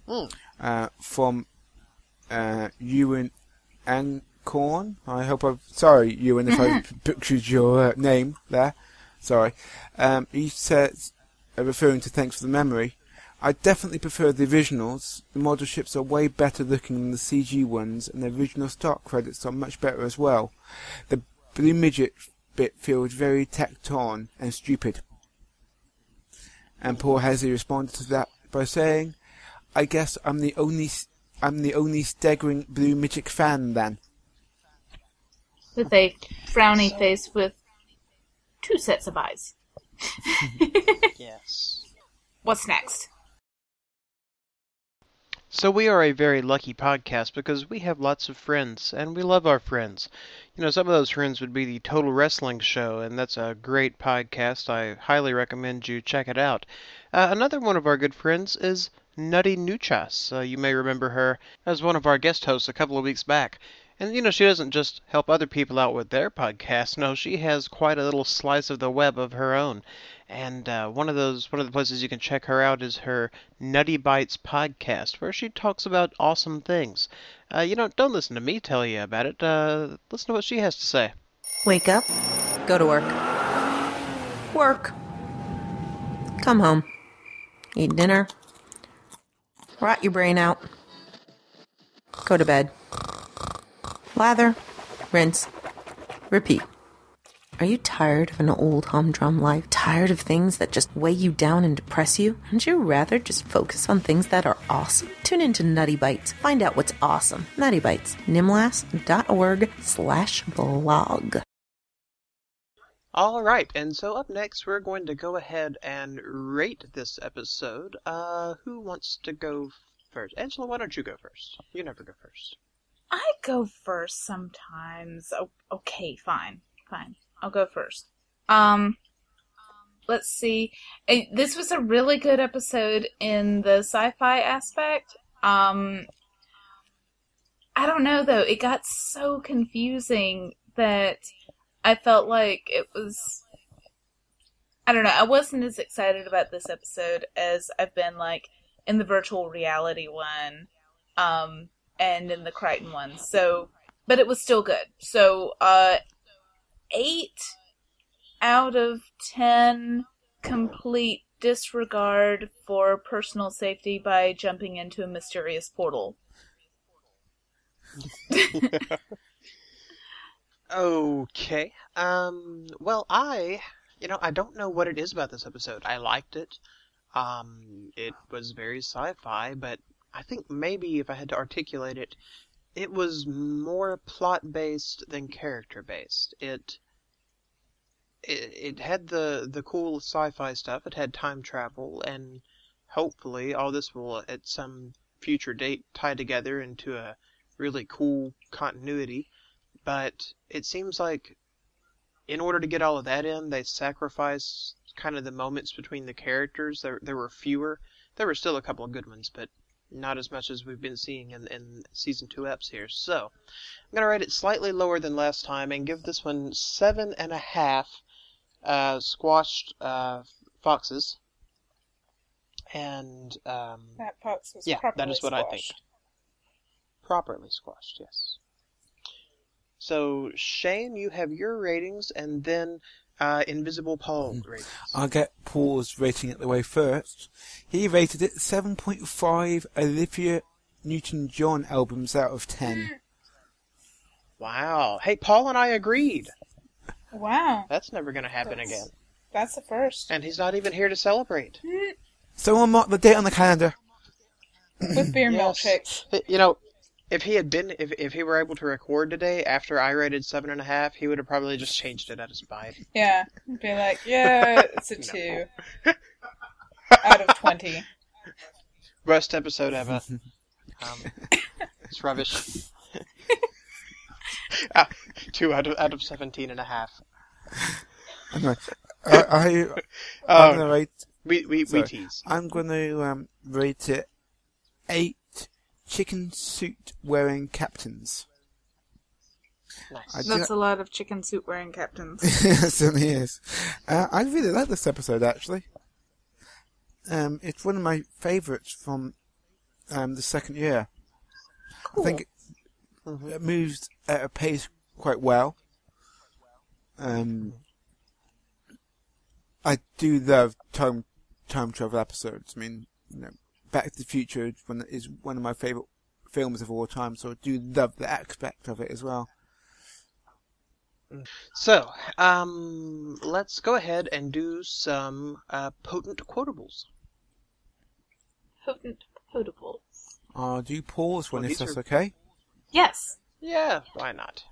Hmm. uh, from uh, Ewan Ancorn. I hope I've sorry Ewan if I butchered your uh, name there. Sorry. Um, he says, uh, referring to thanks for the memory. I definitely prefer the originals. The model ships are way better looking than the CG ones, and the original stock credits are much better as well. The blue midget bit feels very tacked on and stupid. And poor Hazzy responded to that by saying, "I guess I'm the only I'm the only staggering blue midget fan then." With a frowny face with two sets of eyes. Yes. What's next? So we are a very lucky podcast because we have lots of friends and we love our friends. You know, some of those friends would be the Total Wrestling Show, and that's a great podcast. I highly recommend you check it out. Uh, another one of our good friends is Nutty Nuchas. Uh, you may remember her as one of our guest hosts a couple of weeks back. And you know, she doesn't just help other people out with their podcasts. No, she has quite a little slice of the web of her own. And uh, one of those, one of the places you can check her out is her Nutty Bites podcast, where she talks about awesome things. Uh, you know, don't listen to me tell you about it. Uh, listen to what she has to say. Wake up, go to work. Work. Come home. Eat dinner. Rot your brain out. Go to bed. Lather. Rinse. Repeat. Are you tired of an old humdrum life? Tired of things that just weigh you down and depress you? Wouldn't you rather just focus on things that are awesome? Tune into Nutty Bites. Find out what's awesome. Nutty Bites. nimlas.org slash blog. All right, and so up next, we're going to go ahead and rate this episode. Uh, who wants to go first. Angela, why don't you go first? You never go first. I go first sometimes. Oh, okay, fine, fine. I'll go first. Um, let's see. Eh, This was a really good episode in the sci-fi aspect. Um, I don't know though. It got so confusing that I felt like it was. I don't know. I wasn't as excited about this episode as I've been like in the virtual reality one, um, and in the Kryten one. So, but it was still good. So, uh, eight out of ten complete disregard for personal safety by jumping into a mysterious portal. Okay. Um. Well, I, you know, I don't know what it is about this episode. I liked it. Um. It was very sci-fi, but I think maybe if I had to articulate it, it was more plot-based than character-based. It. It, it had the the cool sci-fi stuff. It had time travel, and hopefully all this will at some future date tie together into a really cool continuity. But it seems like in order to get all of that in, they sacrificed kind of the moments between the characters. There, there were fewer. There were still a couple of good ones, but not as much as we've been seeing in, in season two eps here. So I'm gonna rate it slightly lower than last time and give this one seven and a half uh, squashed uh, foxes. And um, That fox was Yeah, that is what I think. properly squashed, yes. So Shane, you have your ratings, and then uh, Invisible Paul ratings. I'll get Paul's rating it the way first. He rated it 7.5 Olivia Newton-John albums out of 10. Wow. Hey, Paul and I agreed. Wow, That's never going to happen That's- again. that's the first. And he's not even here to celebrate. Someone mark the date on the calendar. With beer Yes. milkshakes. You know, if he had been, if if he were able to record today after I rated seven and a half, he would have probably just changed it at his bite. Yeah, be like, yeah, it's a two out of twenty. Worst episode ever. Um, it's rubbish. Ah, two out of out of seventeen and a half. Anyway, I, I, I'm Oh, gonna rate. we we, we tease. I'm gonna um, rate it eight chicken suit wearing captains. Nice. I do- That's a lot of chicken suit wearing captains. it certainly is. Uh, I really like this episode actually. Um, it's one of my favourites from um, the second year. Cool. I think it, Mhm. it moves at a pace quite well. Um, I do love time time travel episodes. I mean, you know, Back to the Future is one, is one of my favourite films of all time, so I do love the aspect of it as well. So, um, let's go ahead and do some uh, potent quotables. Potent potables. I'll do pause when Well, if that's are- okay. Yes. Yeah, why not?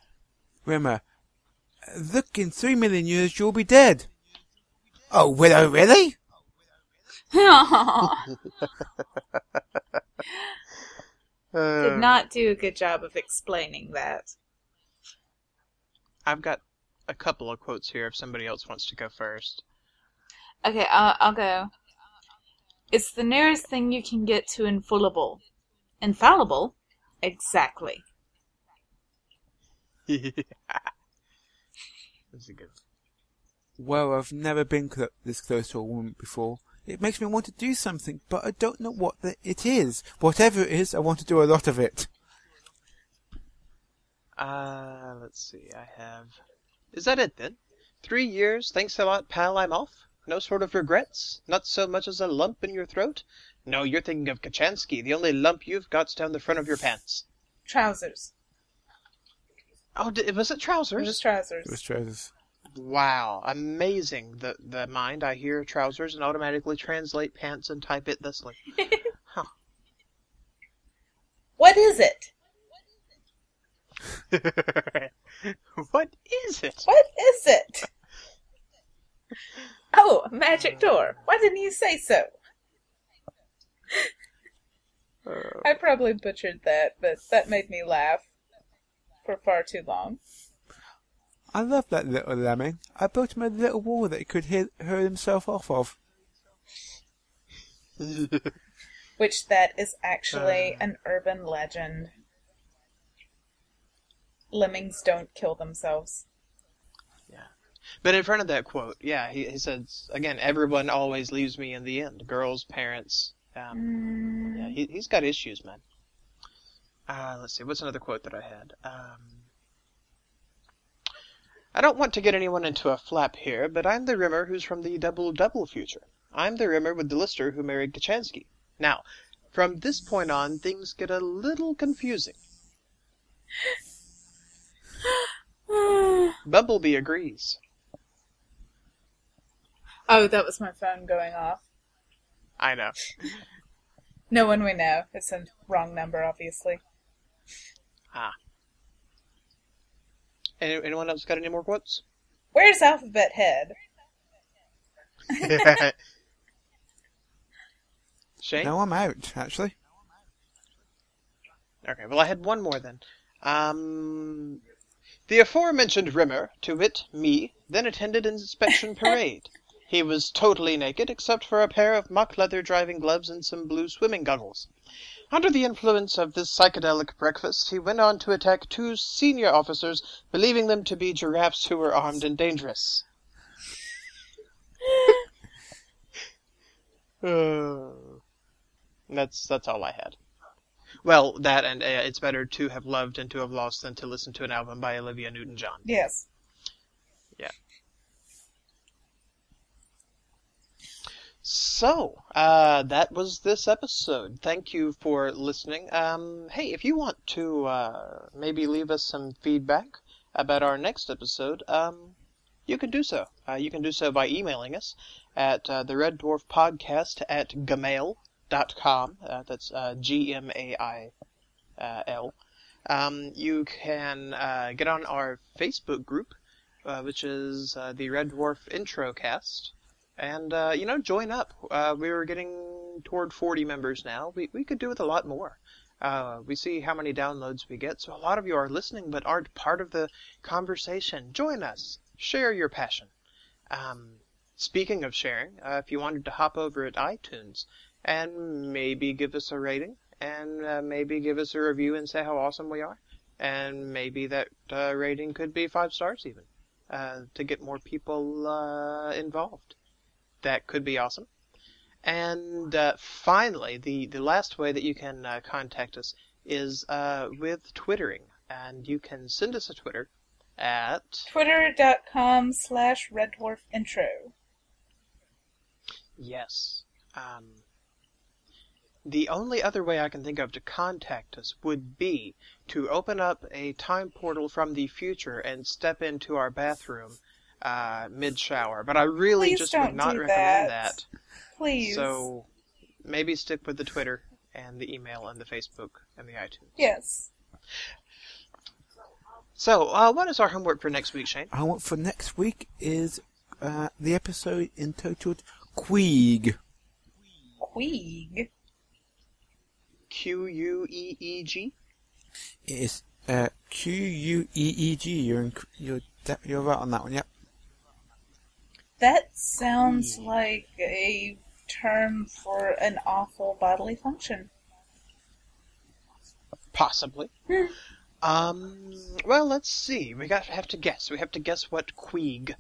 Rimmer, look, in three million years you'll be dead. Oh, will Willow, really? Did not do a good job of explaining that. I've got a couple of quotes here if somebody else wants to go first. Okay, uh, I'll go. It's the nearest thing you can get to infallible. Infallible? Exactly. That's a good. Well, I've never been cl- this close to a woman before. It makes me want to do something, but I don't know what the, it is. Whatever it is, I want to do a lot of it. Uh, let's see. I have. Is that it then? Three years. Thanks a lot, pal. I'm off. No sort of regrets. Not so much as a lump in your throat. No, you're thinking of Kochanski. The only lump you've got's down the front of your pants. Trousers. Oh, d- was it trousers? It was trousers. It was trousers. Wow, amazing. The the mind. I hear trousers and automatically translate pants and type it thusly. What is it? what is it? What is it? Oh, a magic uh. door. Why didn't you say so? Uh. I probably butchered that, but that made me laugh for far too long. I love that little lemming. I built him a little wall that he could hit, hurl himself off of. Which that is actually an urban legend. Lemmings don't kill themselves. Yeah. But in front of that quote, yeah, he, he says again, everyone always leaves me in the end. Girls, parents. Um, yeah, he, he's got issues, man. Uh, let's see, what's another quote that I had? Um, I don't want to get anyone into a flap here, but I'm the Rimmer who's from the double double future. I'm the Rimmer with the Lister who married Kochanski. Now, from this point on, things get a little confusing. Bumblebee agrees. Oh, that was my phone going off. I know. No one we know. It's a wrong number, obviously. Ah. Any, anyone else got any more quotes? Where's Alphabet Head? Shane? No, I'm out, actually. Okay, well, I had one more then. Um, the aforementioned Rimmer, to wit, me, then attended an inspection parade. He was totally naked, except for a pair of mock leather driving gloves and some blue swimming goggles. Under the influence of this psychedelic breakfast, he went on to attack two senior officers, believing them to be giraffes who were armed and dangerous. Uh, that's that's all I had. Well, that and uh, it's better to have loved and to have lost than to listen to an album by Olivia Newton-John. Yes. So, uh, that was this episode. Thank you for listening. Um, hey, if you want to uh, maybe leave us some feedback about our next episode, um, you can do so. Uh, you can do so by emailing us at uh, the Red Dwarf Podcast at gmail.com. Uh, that's uh, G M A I uh, Um, you can uh, get on our Facebook group, uh, which is the Red Dwarf Introcast and uh, you know join up. Uh, we were getting toward 40 members now. We, we could do with a lot more. Uh, we see how many downloads we get. So a lot of you are listening but aren't part of the conversation. Join us. Share your passion. Um, speaking of sharing uh, if you wanted to hop over at itunes and maybe give us a rating and uh, maybe give us a review and say how awesome we are and maybe that uh, rating could be five stars even to get more people involved that could be awesome. And uh, finally, the, the last way that you can uh, contact us is uh, with twittering. And you can send us a Twitter at. Twitter.com slash Red Dwarf Intro. Yes. Um, the only other way I can think of to contact us would be to open up a time portal from the future and step into our bathroom uh, mid shower, but I really Please just don't would not do recommend that. that. Please. So maybe stick with the Twitter and the email and the Facebook and the iTunes. Yes. So, uh, what is our homework for next week, Shane? Our homework for next week is uh, the episode entitled Queeg. Queeg. Q U E E G. It is uh, Q U E E G. You're in, you're de- you're right on that one. Yep. That sounds like a term for an awful bodily function. Possibly. um. Well, let's see. We got have to guess. We have to guess what Queeg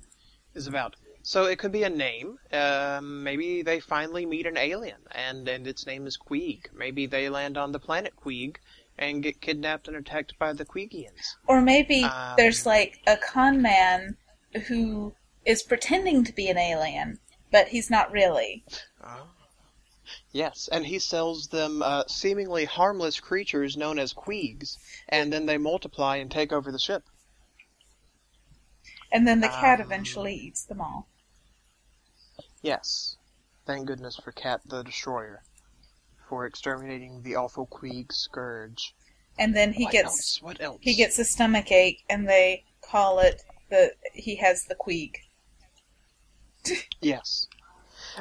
is about. So it could be a name. Um, maybe they finally meet an alien, and and its name is Queeg. Maybe they land on the planet Queeg and get kidnapped and attacked by the Queegians. Or maybe Um, there's like a con man who is pretending to be an alien, but he's not really. Oh. Yes, and he sells them uh, seemingly harmless creatures known as Queegs, and then they multiply and take over the ship. And then the cat Um, eventually eats them all. Yes. Thank goodness for Cat the Destroyer. For exterminating the awful Queeg scourge. And then he what gets else? What else? he gets a stomach ache, and they call it the he has the queeg. Yes.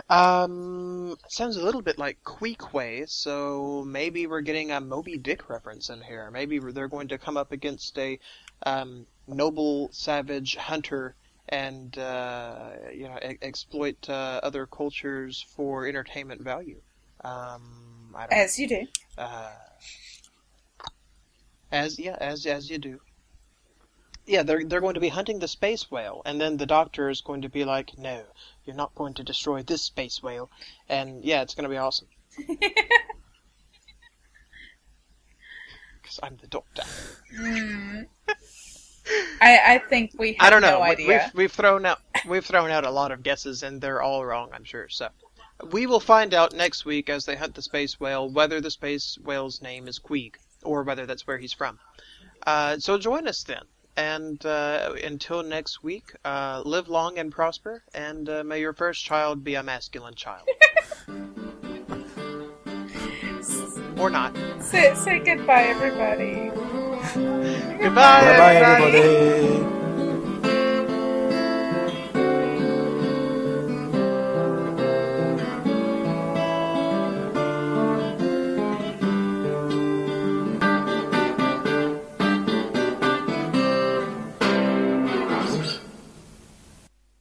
Um, sounds a little bit like Queequeg, so maybe we're getting a Moby Dick reference in here. Maybe they're going to come up against a um, noble, savage hunter and uh, you know e- exploit uh, other cultures for entertainment value. Um, I don't As you do. uh, as yeah, as as you do. Yeah, they're they're going to be hunting the space whale, and then the doctor is going to be like, "No, you're not going to destroy this space whale," and yeah, it's going to be awesome. Because I'm the doctor. Mm. I I think we have I don't know. no We- idea. We've we've thrown out we've thrown out a lot of guesses, and they're all wrong. I'm sure. So we will find out next week as they hunt the space whale whether the space whale's name is Queeg or whether that's where he's from. Uh, so join us then. And uh, until next week, uh, live long and prosper, and uh, may your first child be a masculine child. or not. Say say goodbye, everybody. Goodbye, Bye bye, everybody. everybody.